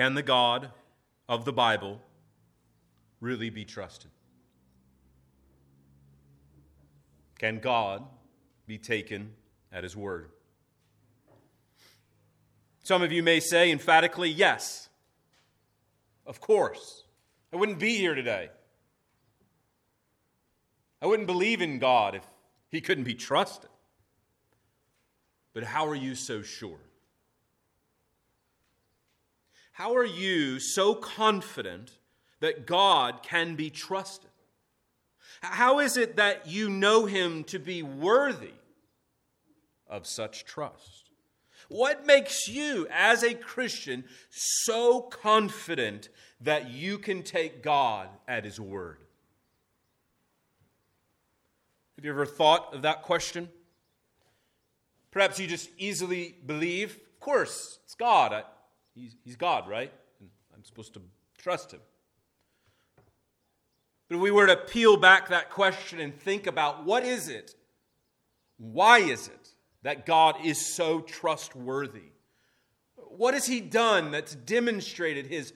Can the God of the Bible really be trusted? Can God be taken at his word? Some of you may say emphatically, yes. Of course. I wouldn't be here today. I wouldn't believe in God if he couldn't be trusted. But how are you so sure? How are you so confident that God can be trusted? How is it that you know him to be worthy of such trust? What makes you, as a Christian, so confident that you can take God at his word? Have you ever thought of that question? Perhaps you just easily believe, of course, it's God. I, he's, he's God, right? And I'm supposed to trust him. But if we were to peel back that question and think about what is it, why is it that God is so trustworthy? What has He done that's demonstrated His,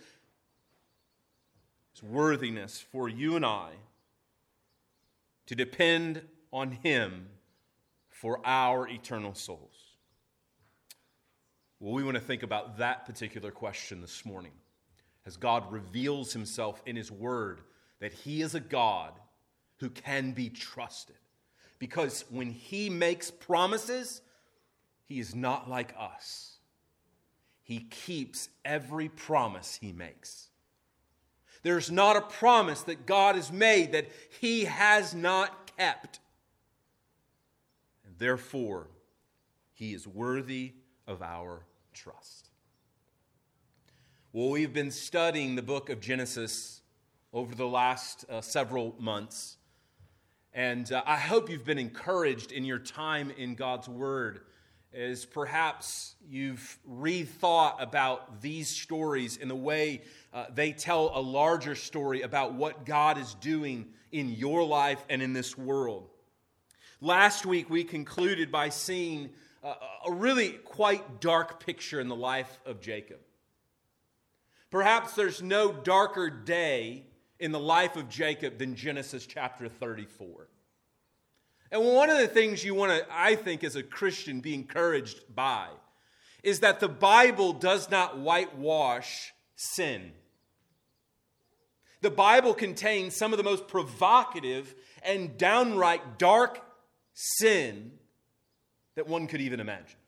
his worthiness for you and I to depend on Him for our eternal souls? Well, we want to think about that particular question this morning as God reveals Himself in His Word that He is a God who can be trusted. Because when He makes promises, He is not like us. He keeps every promise He makes. There's not a promise that God has made that He has not kept. And therefore, He is worthy of our trust. Well, we've been studying the book of Genesis over the last uh, several months. And uh, I hope you've been encouraged in your time in God's Word as perhaps you've rethought about these stories in the way uh, they tell a larger story about what God is doing in your life and in this world. Last week, we concluded by seeing a really quite dark picture in the life of Jacob. Perhaps there's no darker day in the life of Jacob than Genesis chapter 34. And one of the things you want to, I think, as a Christian, be encouraged by is that the Bible does not whitewash sin. The Bible contains some of the most provocative and downright dark sin that one could even imagine.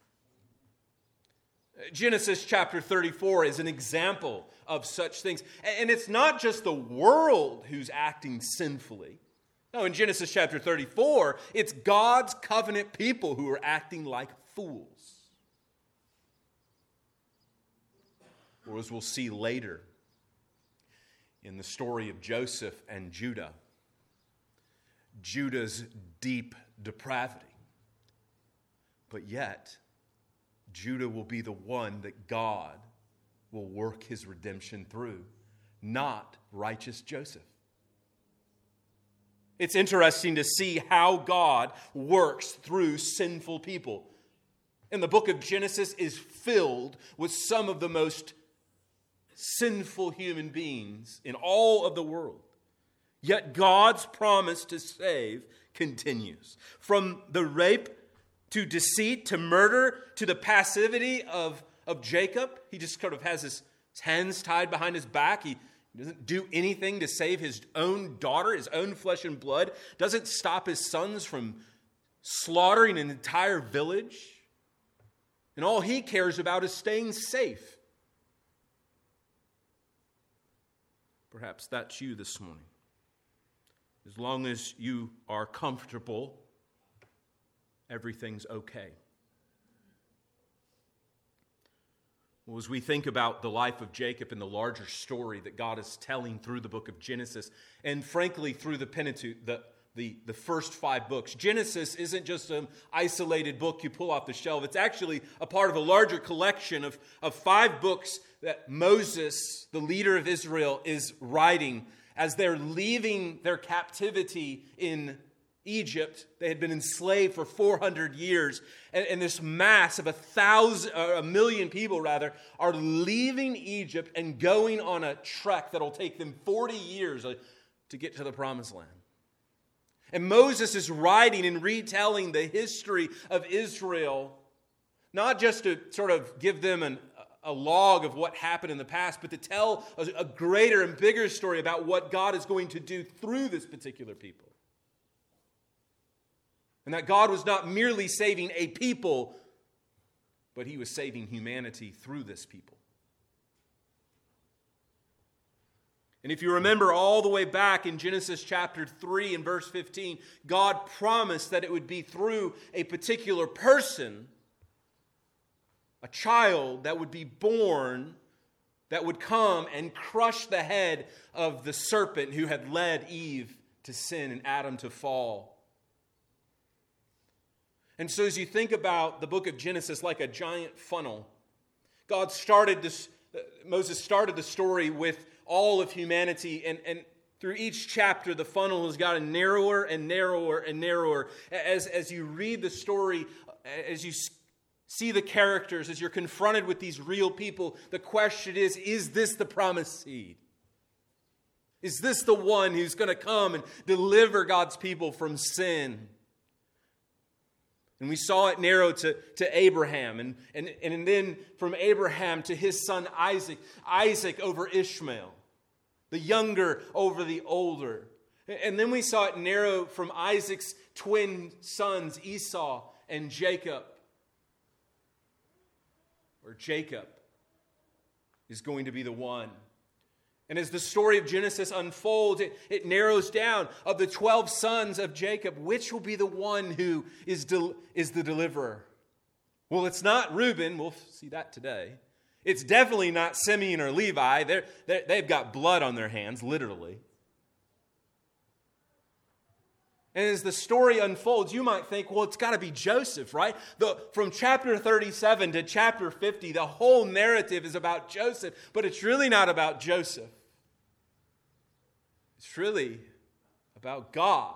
Genesis chapter 34 is an example of such things. And it's not just the world who's acting sinfully. No, in Genesis chapter 34, it's God's covenant people who are acting like fools. Or as we'll see later in the story of Joseph and Judah, Judah's deep depravity. But yet, Judah will be the one that God will work his redemption through, not righteous Joseph. It's interesting to see how God works through sinful people. And the book of Genesis is filled with some of the most sinful human beings in all of the world. Yet God's promise to save continues. From the rape to deceit, to murder, to the passivity of, of Jacob. He just sort of has his, his hands tied behind his back. He doesn't do anything to save his own daughter, his own flesh and blood, doesn't stop his sons from slaughtering an entire village. And all he cares about is staying safe. Perhaps that's you this morning. As long as you are comfortable everything's okay. Well, as we think about the life of Jacob and the larger story that God is telling through the book of Genesis, and frankly through the Pentateuch, the, the, the first five books, Genesis isn't just an isolated book you pull off the shelf. It's actually a part of a larger collection of, of five books that Moses, the leader of Israel, is writing as they're leaving their captivity in Egypt. They had been enslaved for 400 years. And, and, this mass of a thousand, a million people rather, are leaving Egypt and going on a trek that'll take them 40 years uh, to get to the promised land. And Moses is writing and retelling the history of Israel, not just to sort of give them an, a log of what happened in the past, but to tell a greater and bigger story about what God is going to do through this particular people. And that God was not merely saving a people, but he was saving humanity through this people. And if you remember all the way back in Genesis chapter 3 and verse 15, God promised that it would be through a particular person, a child that would be born, that would come and crush the head of the serpent who had led Eve to sin and Adam to fall. And so, as you think about the book of Genesis like a giant funnel, God started this, uh, Moses started the story with all of humanity, and, and through each chapter, the funnel has gotten narrower and narrower and narrower. As, as you read the story, as you see the characters, as you're confronted with these real people, the question is is this the promised seed? Is this the one who's going to come and deliver God's people from sin? And we saw it narrow to, to Abraham, and, and, and then from Abraham to his son Isaac, Isaac over Ishmael, the younger over the older. And then we saw it narrow from Isaac's twin sons, Esau and Jacob. Or Jacob is going to be the one and as the story of Genesis unfolds, it, it narrows down of the 12 sons of Jacob, which will be the one who is, del- is the deliverer? Well, it's not Reuben. We'll see that today. It's definitely not Simeon or Levi. They're, they're, they've got blood on their hands, literally. And as the story unfolds, you might think, well, it's got to be Joseph, right? The, from chapter 37 to chapter 50, the whole narrative is about Joseph, but it's really not about Joseph. It's really about God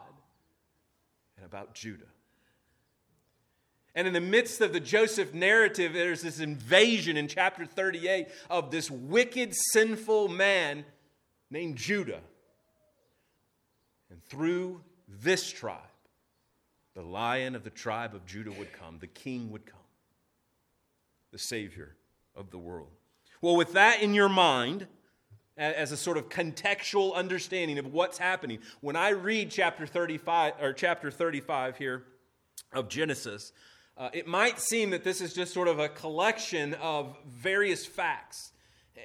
and about Judah. And in the midst of the Joseph narrative, there's this invasion in chapter 38 of this wicked, sinful man named Judah. And through this tribe, the lion of the tribe of Judah would come, the king would come, the Savior of the world. Well, with that in your mind, as a sort of contextual understanding of what's happening, when I read chapter 35 or chapter 35 here of Genesis, uh, it might seem that this is just sort of a collection of various facts.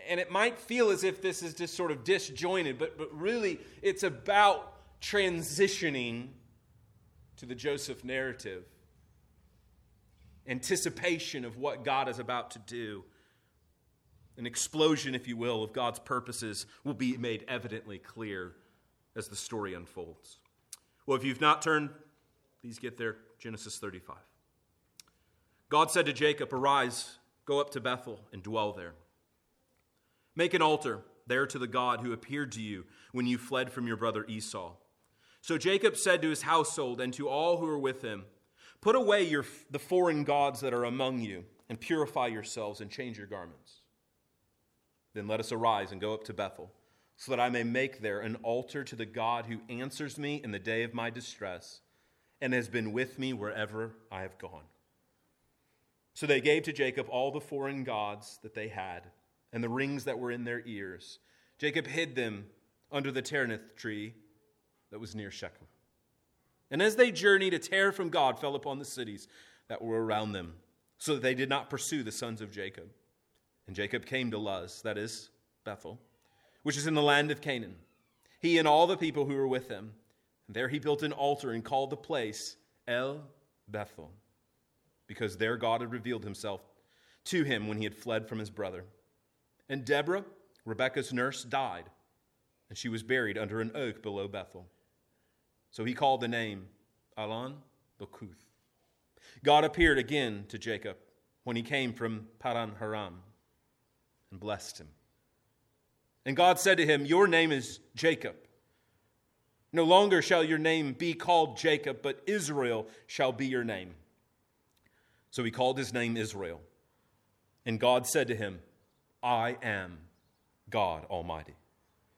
And it might feel as if this is just sort of disjointed, but, but really it's about transitioning to the Joseph narrative, anticipation of what God is about to do. An explosion, if you will, of God's purposes will be made evidently clear as the story unfolds. Well, if you've not turned, please get there. Genesis 35. God said to Jacob, Arise, go up to Bethel and dwell there. Make an altar there to the God who appeared to you when you fled from your brother Esau. So Jacob said to his household and to all who were with him, Put away your, the foreign gods that are among you, and purify yourselves and change your garments. Then let us arise and go up to Bethel, so that I may make there an altar to the God who answers me in the day of my distress, and has been with me wherever I have gone. So they gave to Jacob all the foreign gods that they had, and the rings that were in their ears. Jacob hid them under the terebinth tree that was near Shechem. And as they journeyed, a terror from God fell upon the cities that were around them, so that they did not pursue the sons of Jacob. And Jacob came to Luz, that is, Bethel, which is in the land of Canaan, he and all the people who were with him. And there he built an altar and called the place El Bethel, because there God had revealed himself to him when he had fled from his brother. And Deborah, Rebekah's nurse, died, and she was buried under an oak below Bethel. So he called the name Allon Bachuth. God appeared again to Jacob when he came from Paddan Aram and blessed him. And God said to him, Your name is Jacob. No longer shall your name be called Jacob, but Israel shall be your name. So he called his name Israel. And God said to him, I am God Almighty.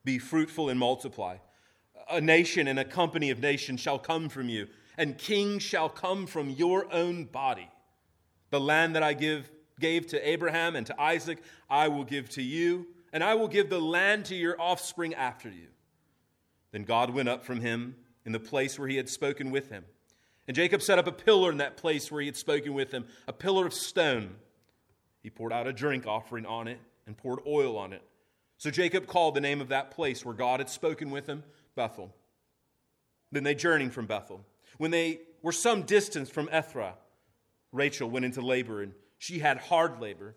Be fruitful and multiply. A nation and a company of nations shall come from you, and kings shall come from your own body. The land that I give, gave to Abraham and to Isaac, I will give to you, and I will give the land to your offspring after you. Then God went up from him in the place where he had spoken with him. And Jacob set up a pillar in that place where he had spoken with him, a pillar of stone. He poured out a drink offering on it and poured oil on it. So Jacob called the name of that place where God had spoken with him Bethel. Then they journeyed from Bethel. When they were some distance from Ephrath, Rachel went into labor, and she had hard labor.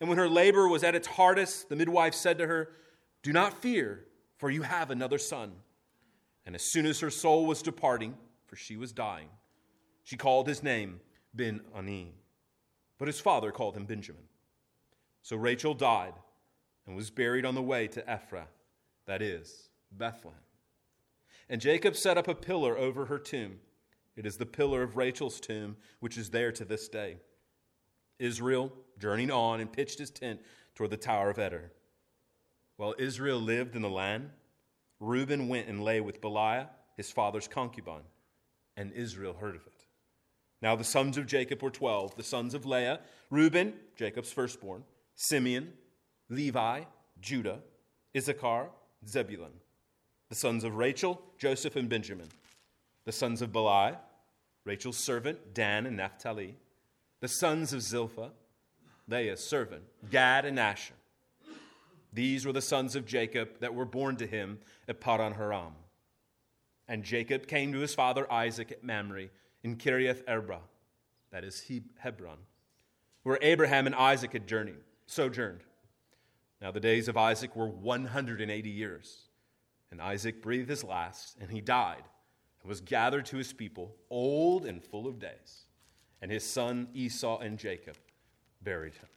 And when her labor was at its hardest, the midwife said to her, Do not fear for you have another son. And as soon as her soul was departing, for she was dying, she called his name Ben Ani. But his father called him Benjamin. So Rachel died and was buried on the way to Ephrath, that is, Bethlehem. And Jacob set up a pillar over her tomb. It is the pillar of Rachel's tomb, which is there to this day. Israel journeyed on and pitched his tent toward the Tower of Eder. While Israel lived in the land, Reuben went and lay with Bilhah, his father's concubine, and Israel heard of it. Now the sons of Jacob were twelve the sons of Leah, Reuben, Jacob's firstborn, Simeon, Levi, Judah, Issachar, Zebulun. The sons of Rachel, Joseph, and Benjamin. The sons of Bilhah, Rachel's servant, Dan and Naphtali. The sons of Zilpah, Leah's servant, Gad and Asher. These were the sons of Jacob that were born to him at Paddan Aram. And Jacob came to his father Isaac at Mamre in Kiriath Arba, that is Hebron, where Abraham and Isaac had journeyed, sojourned. Now the days of Isaac were 180 years. And Isaac breathed his last, and he died, and was gathered to his people, old and full of days. And his son Esau and Jacob buried him.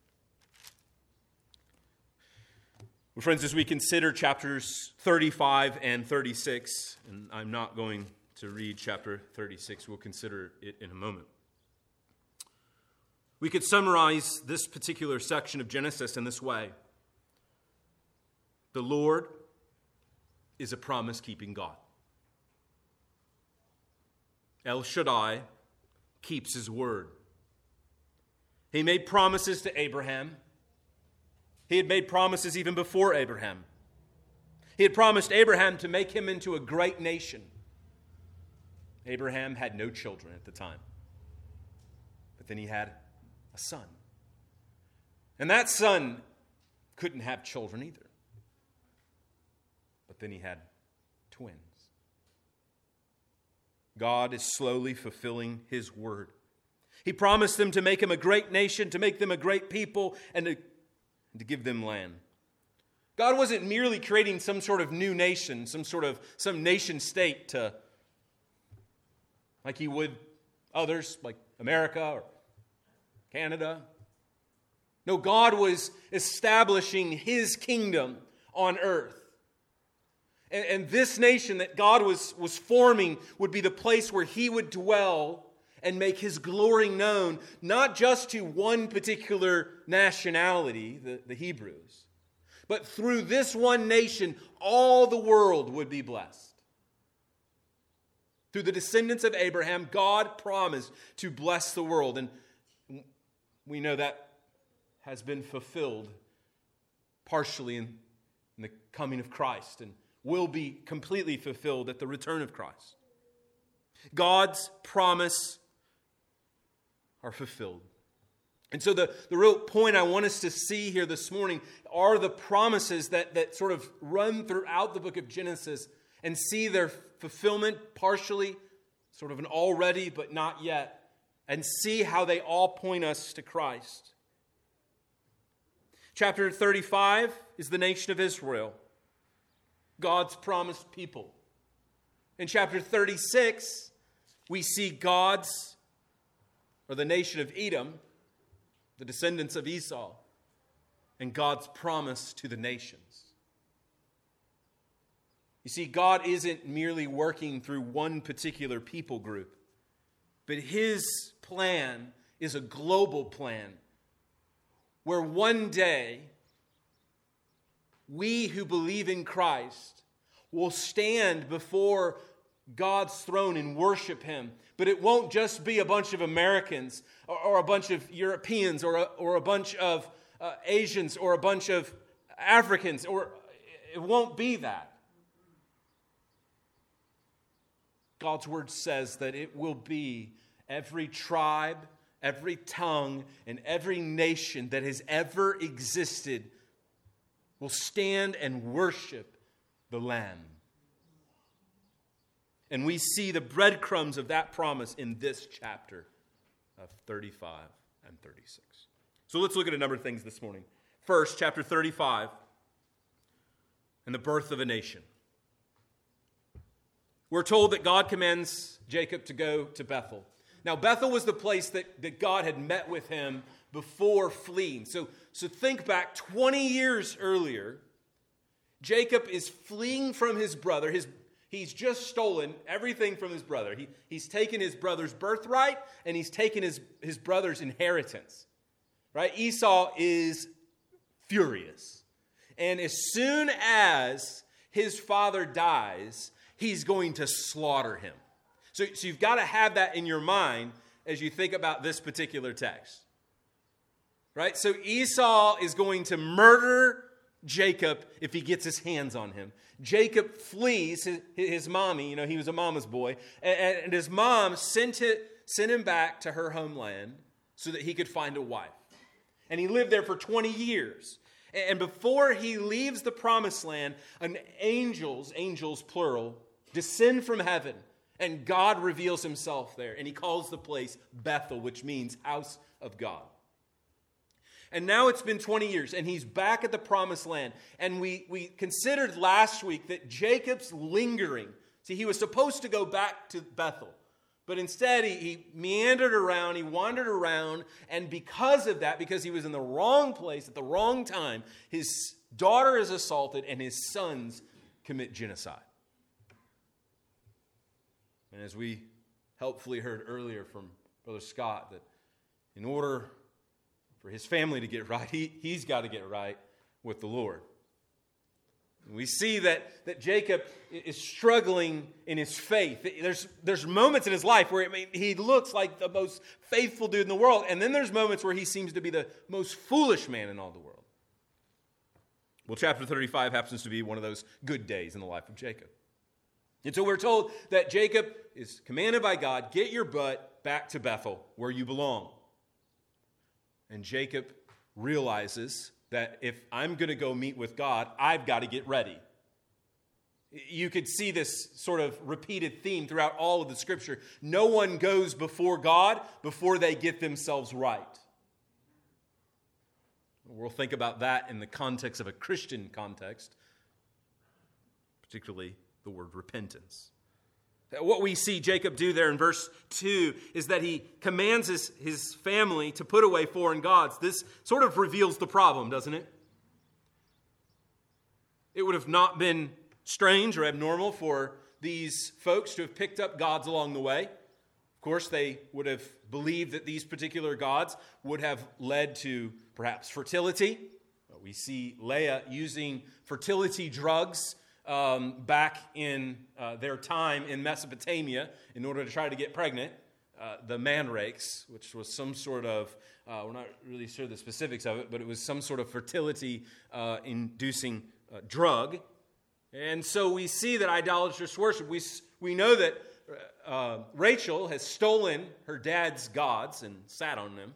Well, friends, as we consider chapters 35 and 36, and I'm not going to read chapter 36, we'll consider it in a moment. We could summarize this particular section of Genesis in this way The Lord is a promise keeping God. El Shaddai keeps his word. He made promises to Abraham. He had made promises even before Abraham. He had promised Abraham to make him into a great nation. Abraham had no children at the time, but then he had a son. And that son couldn't have children either. But then he had twins. God is slowly fulfilling his word. He promised them to make him a great nation, to make them a great people, and to to give them land. God wasn't merely creating some sort of new nation, some sort of some nation state to like he would others like America or Canada. No, God was establishing his kingdom on earth. And, and, this nation that God was, was forming would be the place where he would dwell and make his glory known, not just to one particular nationality, the, the Hebrews, but through this one nation, all the world would be blessed. Through the descendants of Abraham, God promised to bless the world. And we know that has been fulfilled partially in, in the coming of Christ and will be completely fulfilled at the return of Christ. God's promise are fulfilled. And so, the, the real point I want us to see here this morning are the promises that, that sort of run throughout the book of Genesis and see their fulfillment partially, sort of an already but not yet, and see how they all point us to Christ. Chapter 35 is the nation of Israel, God's promised people. In chapter 36, we see God's or the nation of Edom, the descendants of Esau, and God's promise to the nations. You see, God isn't merely working through one particular people group, but His plan is a global plan where one day we who believe in Christ will stand before God's throne and worship Him. But it won't just be a bunch of Americans or, or a bunch of Europeans or a, or a bunch of uh, Asians or a bunch of Africans, or it won't be that. God's word says that it will be every tribe, every tongue, and every nation that has ever existed will stand and worship the Lamb. And we see the breadcrumbs of that promise in this chapter of 35 and 36. So let's look at a number of things this morning. First, chapter 35 and the birth of a nation. We're told that God commands Jacob to go to Bethel. Now, Bethel was the place that, that God had met with him before fleeing. So, so think back 20 years earlier. Jacob is fleeing from his brother. His, he's just stolen everything from his brother. He, he's taken his brother's birthright and he's taken his, his brother's inheritance. Right? Esau is furious. And as soon as his father dies, he's going to slaughter him. So, so you've got to have that in your mind as you think about this particular text. Right? So Esau is going to murder Jacob if he gets his hands on him. Jacob flees his, his mommy, you know, he was a mama's boy, and, and his mom sent, it, sent him back to her homeland so that he could find a wife. And he lived there for 20 years. And before he leaves the promised land, an angels, angels plural, descend from heaven, and God reveals himself there. And he calls the place Bethel, which means house of God. And now it's been 20 years, and he's back at the promised land. And we, we considered last week that Jacob's lingering. See, he was supposed to go back to Bethel. But instead, he, he, meandered around, he wandered around, and because of that, because he was in the wrong place at the wrong time, his daughter is assaulted and his sons commit genocide. And as we helpfully heard earlier from Brother Scott, that in order for his family to get right, he, he's got to get right with the Lord. We see that, that Jacob is struggling in his faith. There's, there's moments in his life where he looks like the most faithful dude in the world, and then there's moments where he seems to be the most foolish man in all the world. Well, chapter 35 happens to be one of those good days in the life of Jacob. And so we're told that Jacob is commanded by God get your butt back to Bethel, where you belong. And Jacob realizes that if I'm going to go meet with God, I've got to get ready. You could see this sort of repeated theme throughout all of the scripture. No one goes before God before they get themselves right. We'll think about that in the context of a Christian context, particularly the word repentance. What we see Jacob do there in verse 2 is that he commands his, his family to put away foreign gods. This sort of reveals the problem, doesn't it? It would have not been strange or abnormal for these folks to have picked up gods along the way. Of course, they would have believed that these particular gods would have led to perhaps fertility. We see Leah using fertility drugs um, back in uh, their time in Mesopotamia in order to try to get pregnant. Uh, the mandrakes, which was some sort of, uh, we're not really sure the specifics of it, but it was some sort of fertility uh, inducing uh, drug. And so we see that idolatrous worship, we, we know that uh, Rachel has stolen her dad's gods and sat on them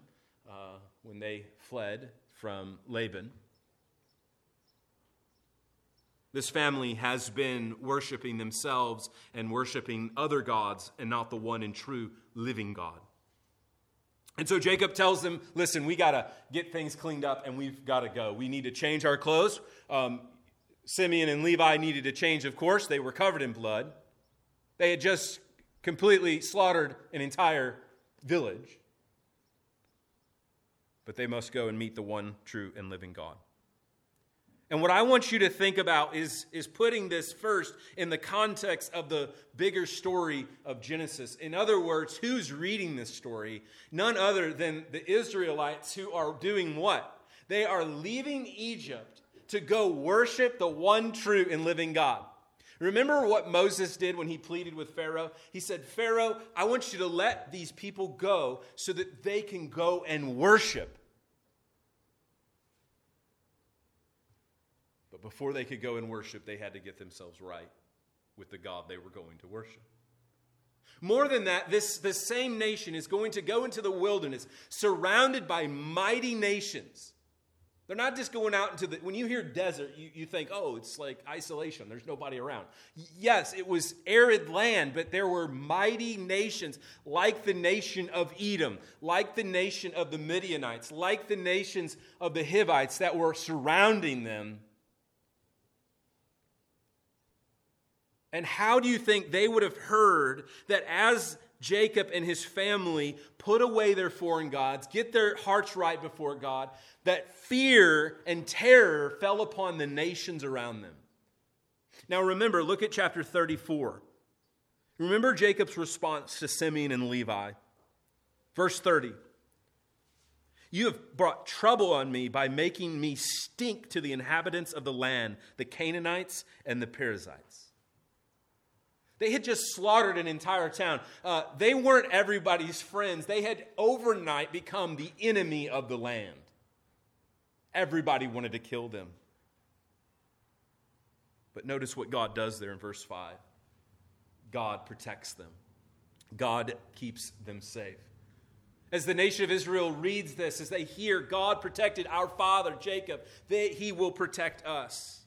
when they fled from Laban. This family has been worshiping themselves and worshiping other gods and not the one and true living God. And so Jacob tells them, listen, we got to get things cleaned up and we've got to go. We need to change our clothes. Um, Simeon and Levi needed to change, of course. They were covered in blood. They had just completely slaughtered an entire village. But they must go and meet the one true and living God. And what I want you to think about is, is putting this first in the context of the bigger story of Genesis. In other words, who's reading this story? None other than the Israelites who are doing what? They are leaving Egypt to go worship the one true and living God. Remember what Moses did when he pleaded with Pharaoh? He said, Pharaoh, I want you to let these people go so that they can go and worship. But before they could go and worship, they had to get themselves right with the God they were going to worship. More than that, this, this same nation is going to go into the wilderness surrounded by mighty nations they're not just going out into the, when you hear desert, you, you think, oh, it's like isolation. There's nobody around. Yes, it was arid land, but there were mighty nations like the nation of Edom, like the nation of the Midianites, like the nations of the Hivites that were surrounding them. And how do you think they would have heard that as Jacob and his family put away their foreign gods, get their hearts right before God, that fear and terror fell upon the nations around them. Now remember, look at chapter 34. Remember Jacob's response to Simeon and Levi. Verse 30. You have brought trouble on me by making me stink to the inhabitants of the land, the Canaanites and the Perizzites. They had just slaughtered an entire town. Uh, they weren't everybody's friends. They had overnight become the enemy of the land. Everybody wanted to kill them. But notice what God does there in verse 5 God protects them, God keeps them safe. As the nation of Israel reads this, as they hear God protected our father Jacob, they, he will protect us.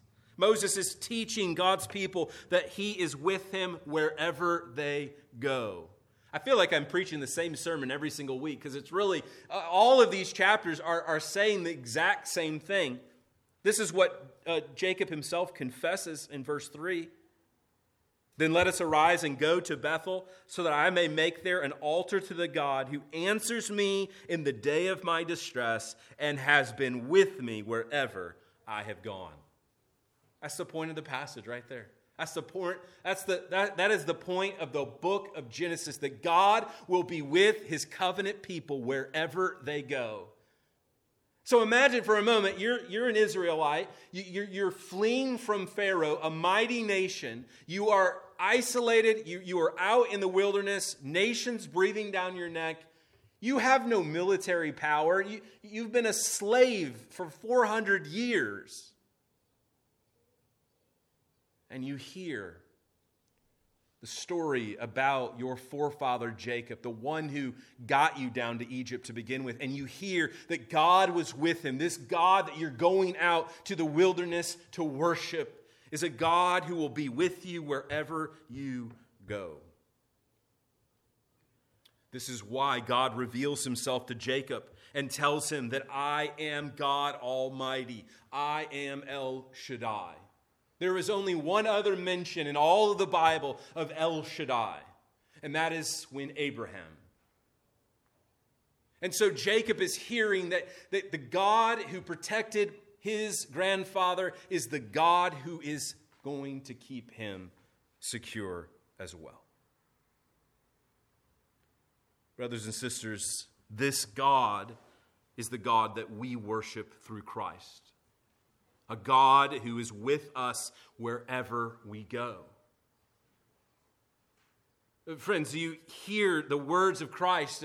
Moses is teaching God's people that he is with him wherever they go. I feel like I'm preaching the same sermon every single week because it's really, uh, all of these chapters are, are saying the exact same thing. This is what uh, Jacob himself confesses in verse 3. Then let us arise and go to Bethel, so that I may make there an altar to the God who answers me in the day of my distress and has been with me wherever I have gone. That's the point of the passage right there. That's the point. That's the that, that is the point of the book of Genesis that God will be with his covenant people wherever they go. So imagine for a moment you're, you're an Israelite, you, you're, you're fleeing from Pharaoh, a mighty nation. You are isolated, you, you are out in the wilderness, nations breathing down your neck. You have no military power. You, you've been a slave for 400 years and you hear the story about your forefather Jacob, the one who got you down to Egypt to begin with, and you hear that God was with him. This God that you're going out to the wilderness to worship is a God who will be with you wherever you go. This is why God reveals himself to Jacob and tells him that I am God Almighty. I am El Shaddai. There is only one other mention in all of the Bible of El Shaddai, and that is when Abraham. And so Jacob is hearing that, that the God who protected his grandfather is the God who is going to keep him secure as well. Brothers and sisters, this God is the God that we worship through Christ a God who is with us wherever we go. Friends, you hear the words of Christ.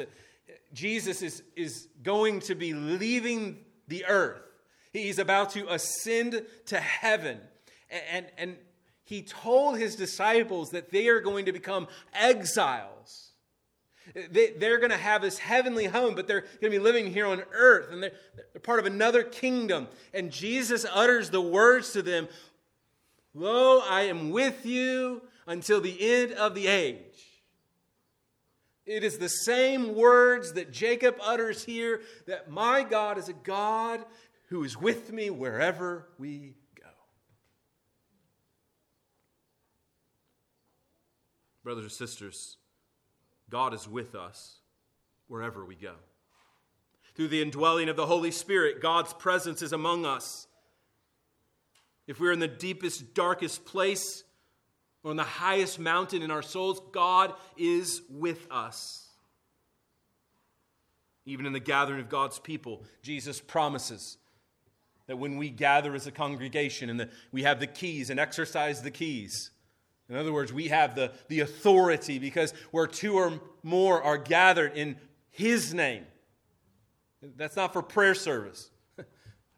Jesus is, is going to be leaving the earth. He's about to ascend to heaven. And, and he told his disciples that they are going to become exiles they, are going to have this heavenly home, but they're going to be living here on earth, and they're, they're part of another kingdom. And Jesus utters the words to them Lo, I am with you until the end of the age. It is the same words that Jacob utters here that my God is a God who is with me wherever we go. Brothers and sisters, God is with us wherever we go. Through the indwelling of the Holy Spirit, God's presence is among us. if we're in the deepest, darkest place, or on the highest mountain in our souls, God is with us. Even in the gathering of God's people, Jesus promises that when we gather as a congregation and the, we have the keys and exercise the keys, in other words, we have the, the authority because where two or more are gathered in His name. That's not for prayer service.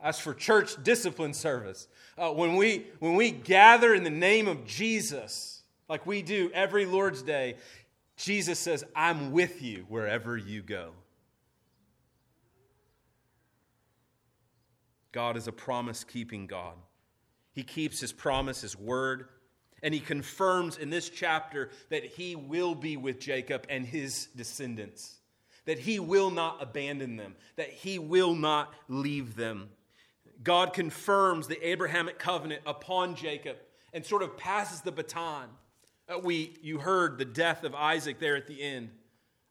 That's for church discipline service. Uh, when, we, when we gather in the name of Jesus, like we do every Lord's Day, Jesus says, I'm with you wherever you go. God is a promise keeping God. He keeps his promise, his word, and he confirms in this chapter that he will be with Jacob and his descendants, that he will not abandon them, that he will not leave them. God confirms the Abrahamic covenant upon Jacob and sort of passes the baton. Uh, we, you heard the death of Isaac there at the end.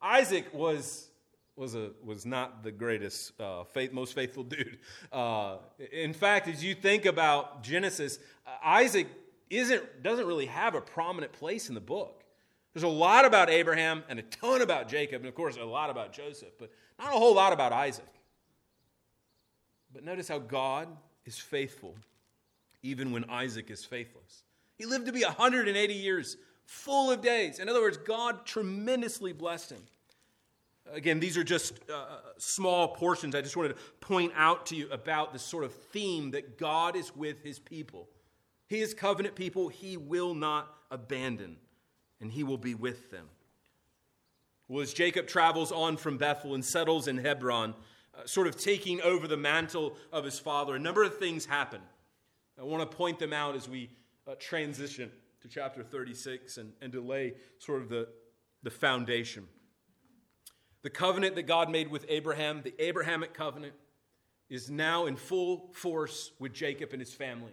Isaac was was, a, was not the greatest, uh, faith, most faithful dude. Uh, in fact, as you think about Genesis, uh, Isaac isn't, doesn't really have a prominent place in the book. There's a lot about Abraham and a ton about Jacob, and of course, a lot about Joseph, but not a whole lot about Isaac. But notice how God is faithful even when Isaac is faithless. He lived to be 180 years, full of days. In other words, God tremendously blessed him. Again, these are just uh, small portions. I just wanted to point out to you about this sort of theme that God is with his people. He is covenant people, he will not abandon, and he will be with them. Well, as Jacob travels on from Bethel and settles in Hebron, uh, sort of taking over the mantle of his father, a number of things happen. I want to point them out as we uh, transition to chapter 36 and, and delay sort of the, the foundation. The covenant that God made with Abraham, the Abrahamic covenant, is now in full force with Jacob and his family.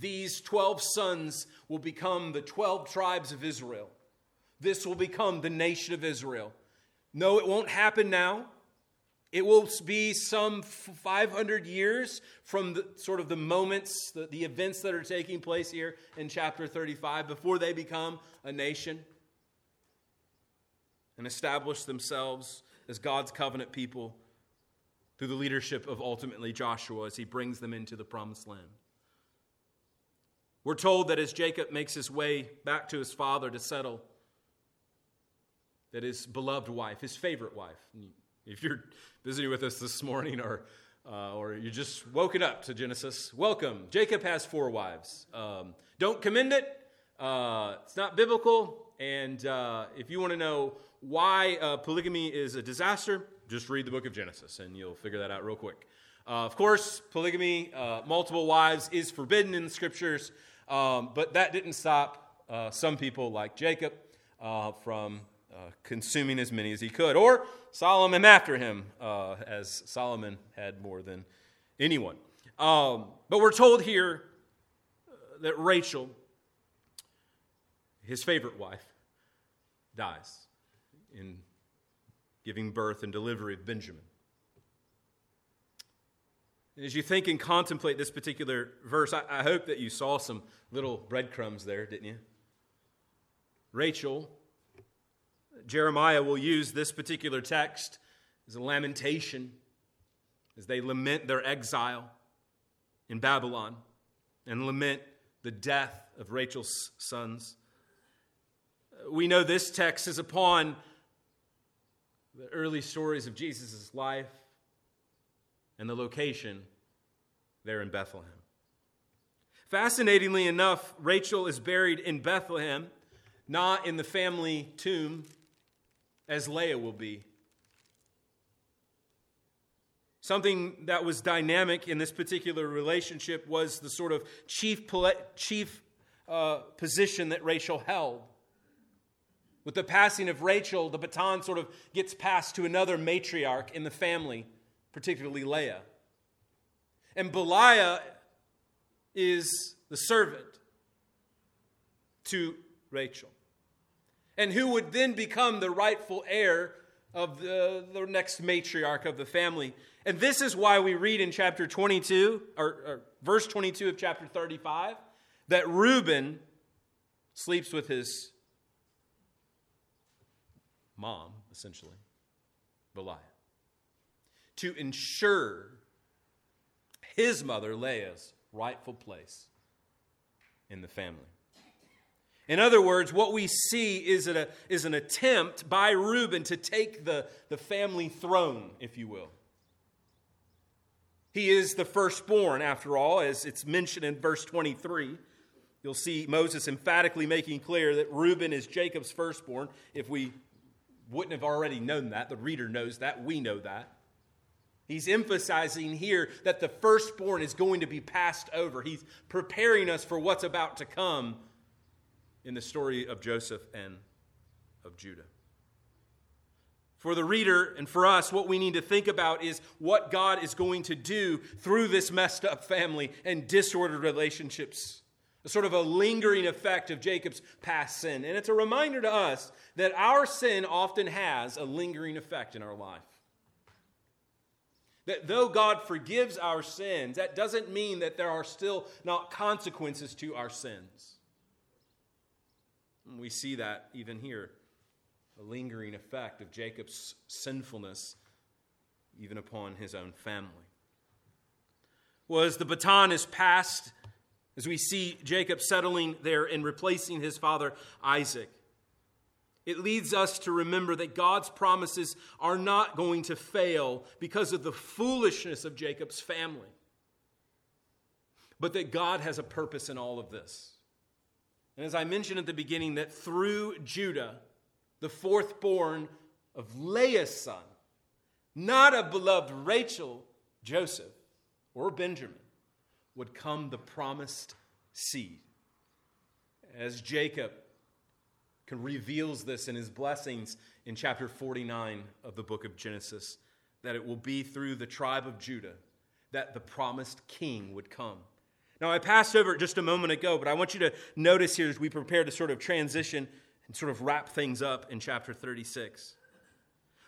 These 12 sons will become the 12 tribes of Israel. This will become the nation of Israel. No, it won't happen now. It will be some 500 years from the, sort of the moments, the, the events that are taking place here in chapter 35 before they become a nation and establish themselves as God's covenant people through the leadership of ultimately Joshua as he brings them into the promised land. We're told that as Jacob makes his way back to his father to settle, that his beloved wife, his favorite wife, if you're visiting with us this morning or, uh, or you just woken up to Genesis, welcome. Jacob has four wives. Um, don't commend it, uh, it's not biblical. And uh, if you want to know why uh, polygamy is a disaster, just read the book of Genesis and you'll figure that out real quick. Uh, of course, polygamy, uh, multiple wives, is forbidden in the scriptures, um, but that didn't stop uh, some people like Jacob uh, from uh, consuming as many as he could, or Solomon after him, as Solomon had more than anyone. Um, but we're told here that Rachel, his favorite wife, dies in giving birth and delivery of Benjamin. As you think and contemplate this particular verse, I, I, hope that you saw some little breadcrumbs there, didn't you? Rachel, Jeremiah will use this particular text as a lamentation as they lament their exile in Babylon and lament the death of Rachel's sons. We know this text is upon the early stories of Jesus' life and the location there in Bethlehem. Fascinatingly enough, Rachel is buried in Bethlehem, not in the family tomb as Leah will be. Something that was dynamic in this particular relationship was the sort of chief, chief uh, position that Rachel held. With the passing of Rachel, the baton sort of gets passed to another matriarch in the family, particularly Leah. And Bilhah is the servant to Rachel. And who would then become the rightful heir of the, the next matriarch of the family. And this is why we read in chapter 22, or, or verse 22 of chapter 35, that Reuben sleeps with his mom, essentially, Bilhah, to ensure his mother, Leah's, rightful place in the family. In other words, what we see is, a, is an attempt by Reuben to take the, the family throne, if you will. He is the firstborn, after all, as it's mentioned in verse 23. You'll see Moses emphatically making clear that Reuben is Jacob's firstborn. If we wouldn't have already known that, the reader knows that, we know that. He's emphasizing here that the firstborn is going to be passed over. He's preparing us for what's about to come in the story of Joseph and of Judah. For the reader and for us, what we need to think about is what God is going to do through this messed up family and disordered relationships. A sort of a lingering effect of Jacob's past sin. And it's a reminder to us that our sin often has a lingering effect in our life. That though God forgives our sins, that doesn't mean that there are still not consequences to our sins. We see that even here a lingering effect of Jacob's sinfulness, even upon his own family. Well, as the baton is passed, as we see Jacob settling there and replacing his father Isaac, it leads us to remember that God's promises are not going to fail because of the foolishness of Jacob's family, but that God has a purpose in all of this. And as I mentioned at the beginning, that through Judah, the fourth born of Leah's son, not of beloved Rachel, Joseph, or Benjamin, would come the promised seed. As Jacob reveals this in his blessings in chapter 49 of the book of Genesis, that it will be through the tribe of Judah that the promised king would come. Now, I passed over it just a moment ago, but I want you to notice here as we prepare to sort of transition and sort of wrap things up in chapter 36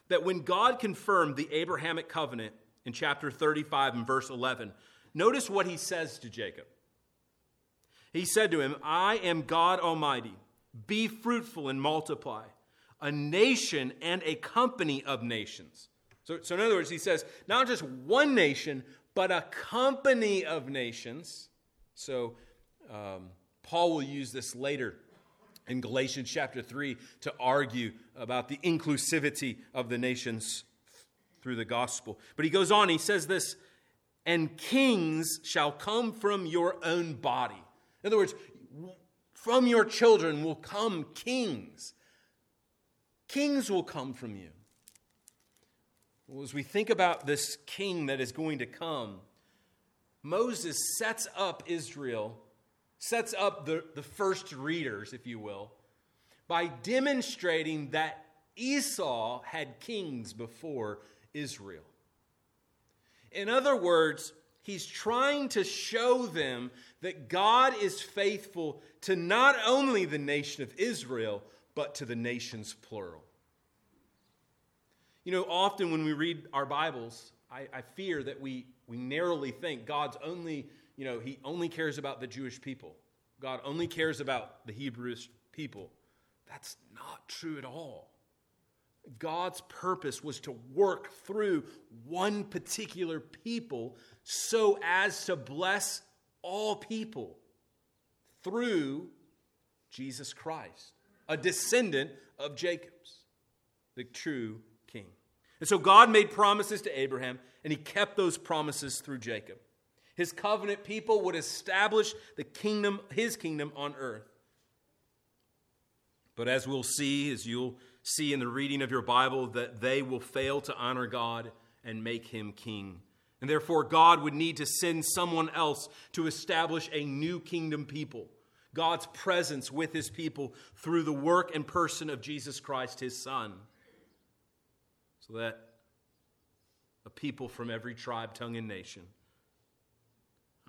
that when God confirmed the Abrahamic covenant in chapter 35 and verse 11, notice what he says to Jacob. He said to him, I am God Almighty. Be fruitful and multiply, a nation and a company of nations. So, so, in other words, he says, not just one nation, but a company of nations. So, um, Paul will use this later in Galatians chapter 3 to argue about the inclusivity of the nations through the gospel. But he goes on, he says this, and kings shall come from your own body. In other words, from your children will come kings. Kings will come from you. Well, as we think about this king that is going to come, Moses sets up Israel, sets up the, the first readers, if you will, by demonstrating that Esau had kings before Israel. In other words, he's trying to show them that God is faithful to not only the nation of Israel, but to the nations plural. You know, often when we read our Bibles, I, I fear that we, we narrowly think God's only, you know, He only cares about the Jewish people. God only cares about the Hebrew people. That's not true at all. God's purpose was to work through one particular people so as to bless all people through Jesus Christ, a descendant of Jacob's, the true king. And so God made promises to Abraham, and he kept those promises through Jacob. His covenant people would establish the kingdom, his kingdom on earth. But as we'll see, as you'll see in the reading of your Bible, that they will fail to honor God and make him king. And therefore, God would need to send someone else to establish a new kingdom people. God's presence with his people through the work and person of Jesus Christ, his son. So that a people from every tribe, tongue, and nation.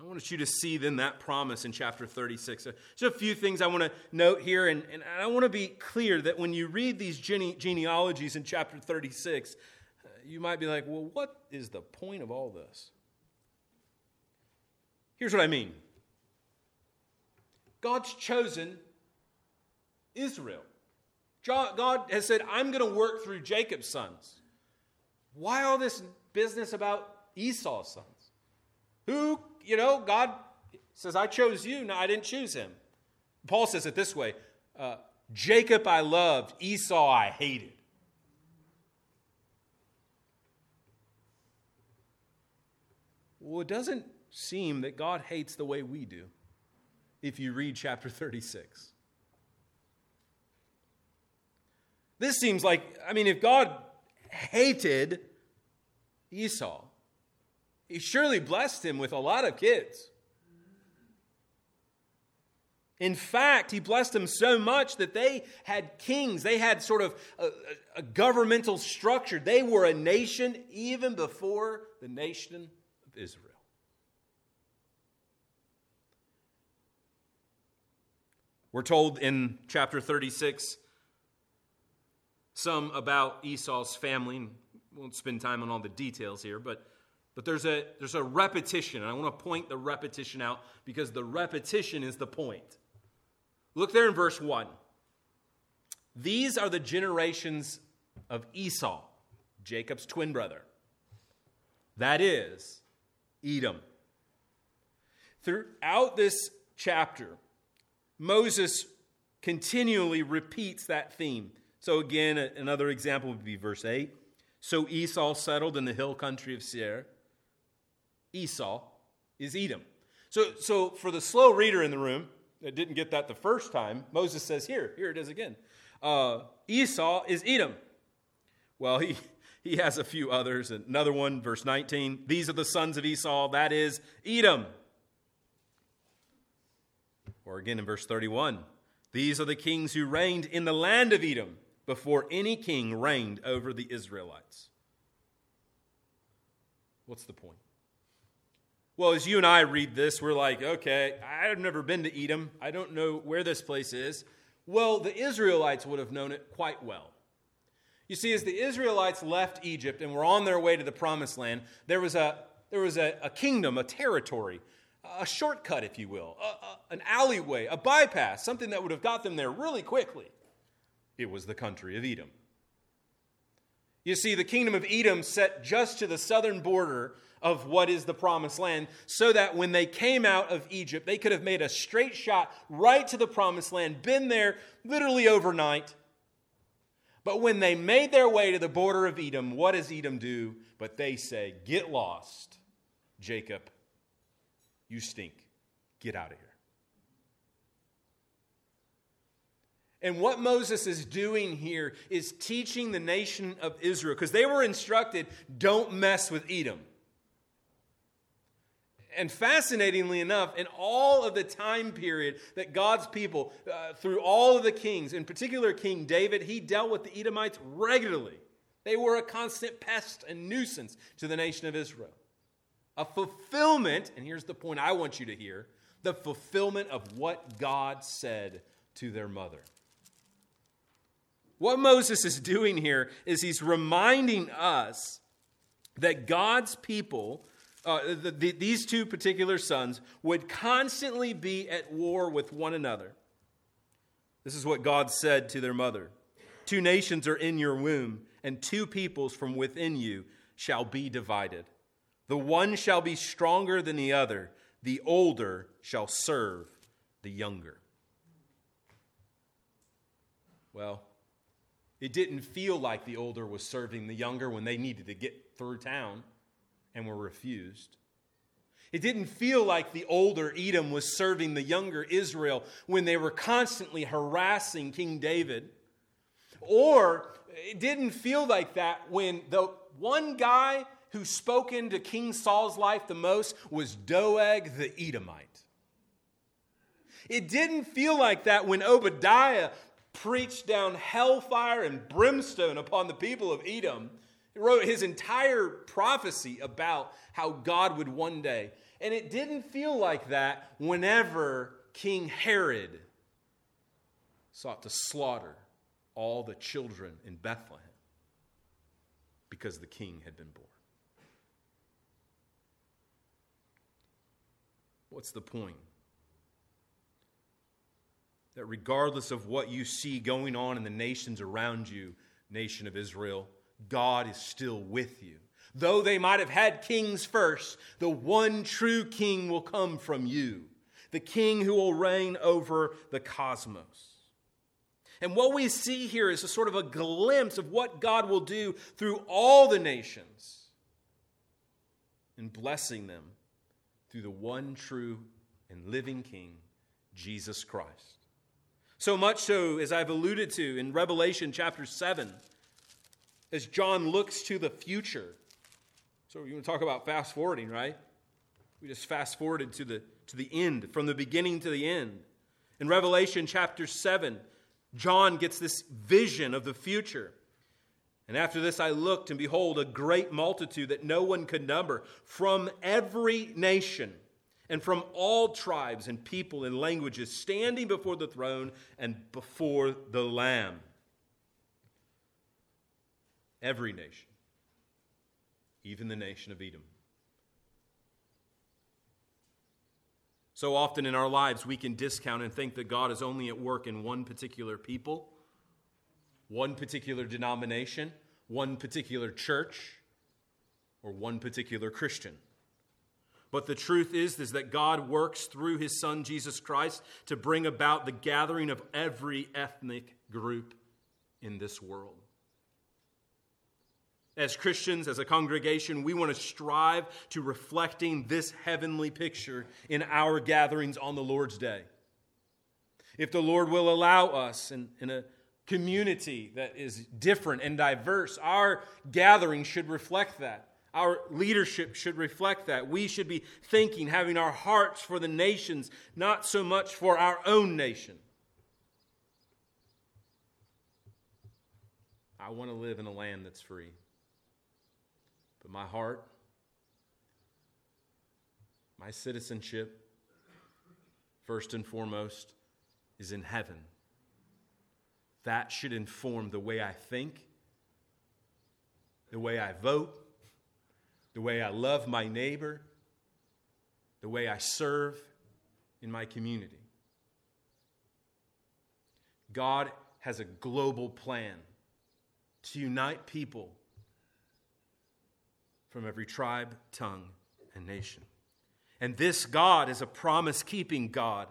I want you to see then that promise in chapter 36. So just a few things I want to note here, and, and I want to be clear that when you read these gene- genealogies in chapter 36, uh, you might be like, well, what is the point of all this? Here's what I mean God's chosen Israel. God has said, I'm going to work through Jacob's sons. Why all this business about Esau's sons? Who, you know, God says, I chose you. No, I didn't choose him. Paul says it this way uh, Jacob I loved, Esau I hated. Well, it doesn't seem that God hates the way we do if you read chapter 36. This seems like, I mean, if God hated Esau, he surely blessed him with a lot of kids. In fact, he blessed them so much that they had kings. They had sort of a, a, governmental structure. They were a nation even before the nation of Israel. We're told in chapter 36 some about Esau's family. Won't spend time on all the details here, but, but there's, a, there's a repetition, and I want to point the repetition out because the repetition is the point. Look there in verse 1. These are the generations of Esau, Jacob's twin brother. That is Edom. Throughout this chapter, Moses continually repeats that theme. So, again, another example would be verse 8. So Esau settled in the hill country of Seir. Esau is Edom. So, so for the slow reader in the room, that didn't get that the first time, Moses says, Here, here it is again. Uh, Esau is Edom. Well, he, he has a few others. Another one, verse 19. These are the sons of Esau, that is Edom. Or again in verse 31. These are the kings who reigned in the land of Edom before any king reigned over the Israelites. What's the point? Well, as you and I read this, we're like, okay, I've never been to Edom. I don't know where this place is. Well, the Israelites would have known it quite well. You see, as the Israelites left Egypt and were on their way to the promised land, there was a, there was a, a kingdom, a territory, a shortcut, if you will, a, a, an alleyway, a bypass, something that would have got them there really quickly. It was the country of Edom. You see, the kingdom of Edom set just to the southern border of what is the promised land, so that when they came out of Egypt, they could have made a straight shot right to the promised land, been there literally overnight. But when they made their way to the border of Edom, what does Edom do? But they say, Get lost, Jacob. You stink. Get out of here. And what Moses is doing here is teaching the nation of Israel, because they were instructed don't mess with Edom and fascinatingly enough, in all of the time period that God's people, uh, through all of the kings, in particular King David, he dealt with the Edomites regularly. They were a constant pest and nuisance to the nation of Israel. A fulfillment, and here's the point I want you to hear the fulfillment of what God said to their mother. What Moses is doing here is he's reminding us that God's people uh, the, the, these two particular sons would constantly be at war with one another. This is what God said to their mother Two nations are in your womb, and two peoples from within you shall be divided. The one shall be stronger than the other, the older shall serve the younger. Well, it didn't feel like the older was serving the younger when they needed to get through town and were refused. It didn't feel like the older Edom was serving the younger Israel when they were constantly harassing King David. Or it didn't feel like that when the one guy who spoke into King Saul's life the most was Doeg the Edomite. It didn't feel like that when Obadiah preached down hellfire and brimstone upon the people of Edom wrote his entire prophecy about how God would one day. And it didn't feel like that whenever King Herod sought to slaughter all the children in Bethlehem. because the king had been born. What's the point? That regardless of what you see going on in the nations around you, nation of Israel, God is still with you. Though they might have had kings first, the one true king will come from you, the king who will reign over the cosmos. And what we see here is a sort of a glimpse of what God will do through all the nations in blessing them through the one true and living King, Jesus Christ. So much so, as I've alluded to in Revelation chapter 7, as John looks to the future. So you want to talk about fast forwarding, right? We just fast forwarded to the, to the end, from the beginning to the end. In Revelation chapter 7, John gets this vision of the future. And after this I looked, and behold, a great multitude that no one could number from every nation and from all tribes and people and languages standing before the throne and before the Lamb. Every nation, even the nation of Edom. So often in our lives, we can discount and think that God is only at work in one particular people, one particular denomination, one particular church, or one particular Christian. But the truth is, is that God works through his son Jesus Christ to bring about the gathering of every ethnic group in this world. As Christians, as a congregation, we want to strive to reflecting this heavenly picture in our gatherings on the Lord's day. If the Lord will allow us in, in a community that is different and diverse, our gathering should reflect that. Our leadership should reflect that. We should be thinking, having our hearts for the nations, not so much for our own nation. I want to live in a land that's free. But my heart, my citizenship, first and foremost, is in heaven. That should inform the way I think, the way I vote, the way I love my neighbor, the way I serve in my community. God has a global plan to unite people from every tribe, tongue, and nation. And this God is a promise keeping God.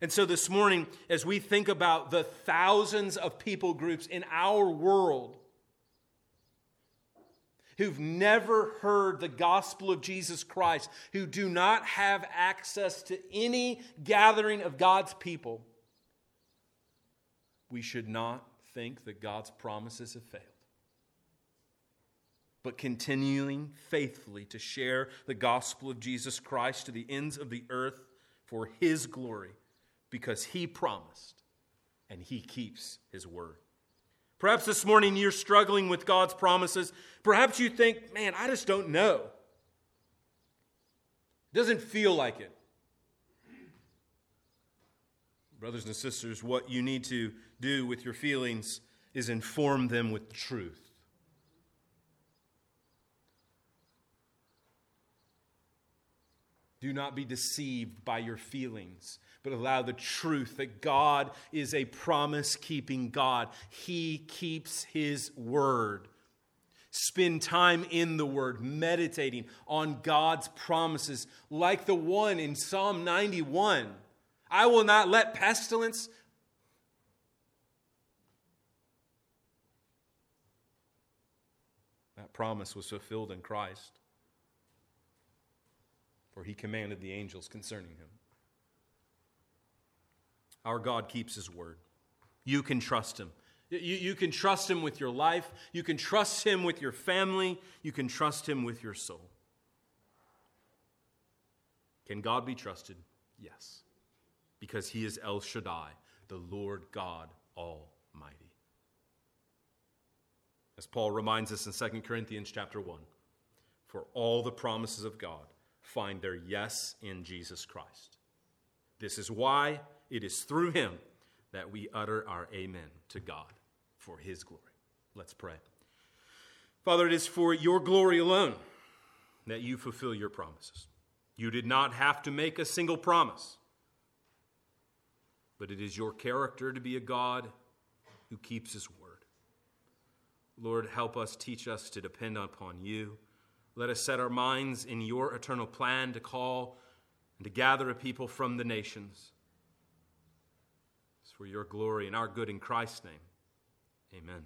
And so this morning, as we think about the thousands of people groups in our world who've never heard the gospel of Jesus Christ, who do not have access to any gathering of God's people, we should not think that God's promises have failed but continuing faithfully to share the gospel of Jesus Christ to the ends of the earth for his glory, because he promised and he keeps his word. Perhaps this morning you're struggling with God's promises. Perhaps you think, man, I just don't know. It doesn't feel like it. Brothers and sisters, what you need to do with your feelings is inform them with truth. Do not be deceived by your feelings, but allow the truth that God is a promise keeping God. He keeps His word. Spend time in the Word, meditating on God's promises, like the one in Psalm 91. I will not let pestilence. That promise was fulfilled in Christ for he commanded the angels concerning him. Our God keeps his word. You can trust him. You, you can trust him with your life. You can trust him with your family. You can trust him with your soul. Can God be trusted? Yes. Because he is El Shaddai, the Lord God Almighty. As Paul reminds us in 2 Corinthians chapter 1, for all the promises of God find their yes in Jesus Christ. This is why it is through him that we utter our amen to God for his glory. Let's pray. Father, it is for your glory alone that you fulfill your promises. You did not have to make a single promise, but it is your character to be a God who keeps his word. Lord, help us, teach us to depend upon you. Let us set our minds in your eternal plan to call and to gather a people from the nations. It's for your glory and our good in Christ's name. Amen.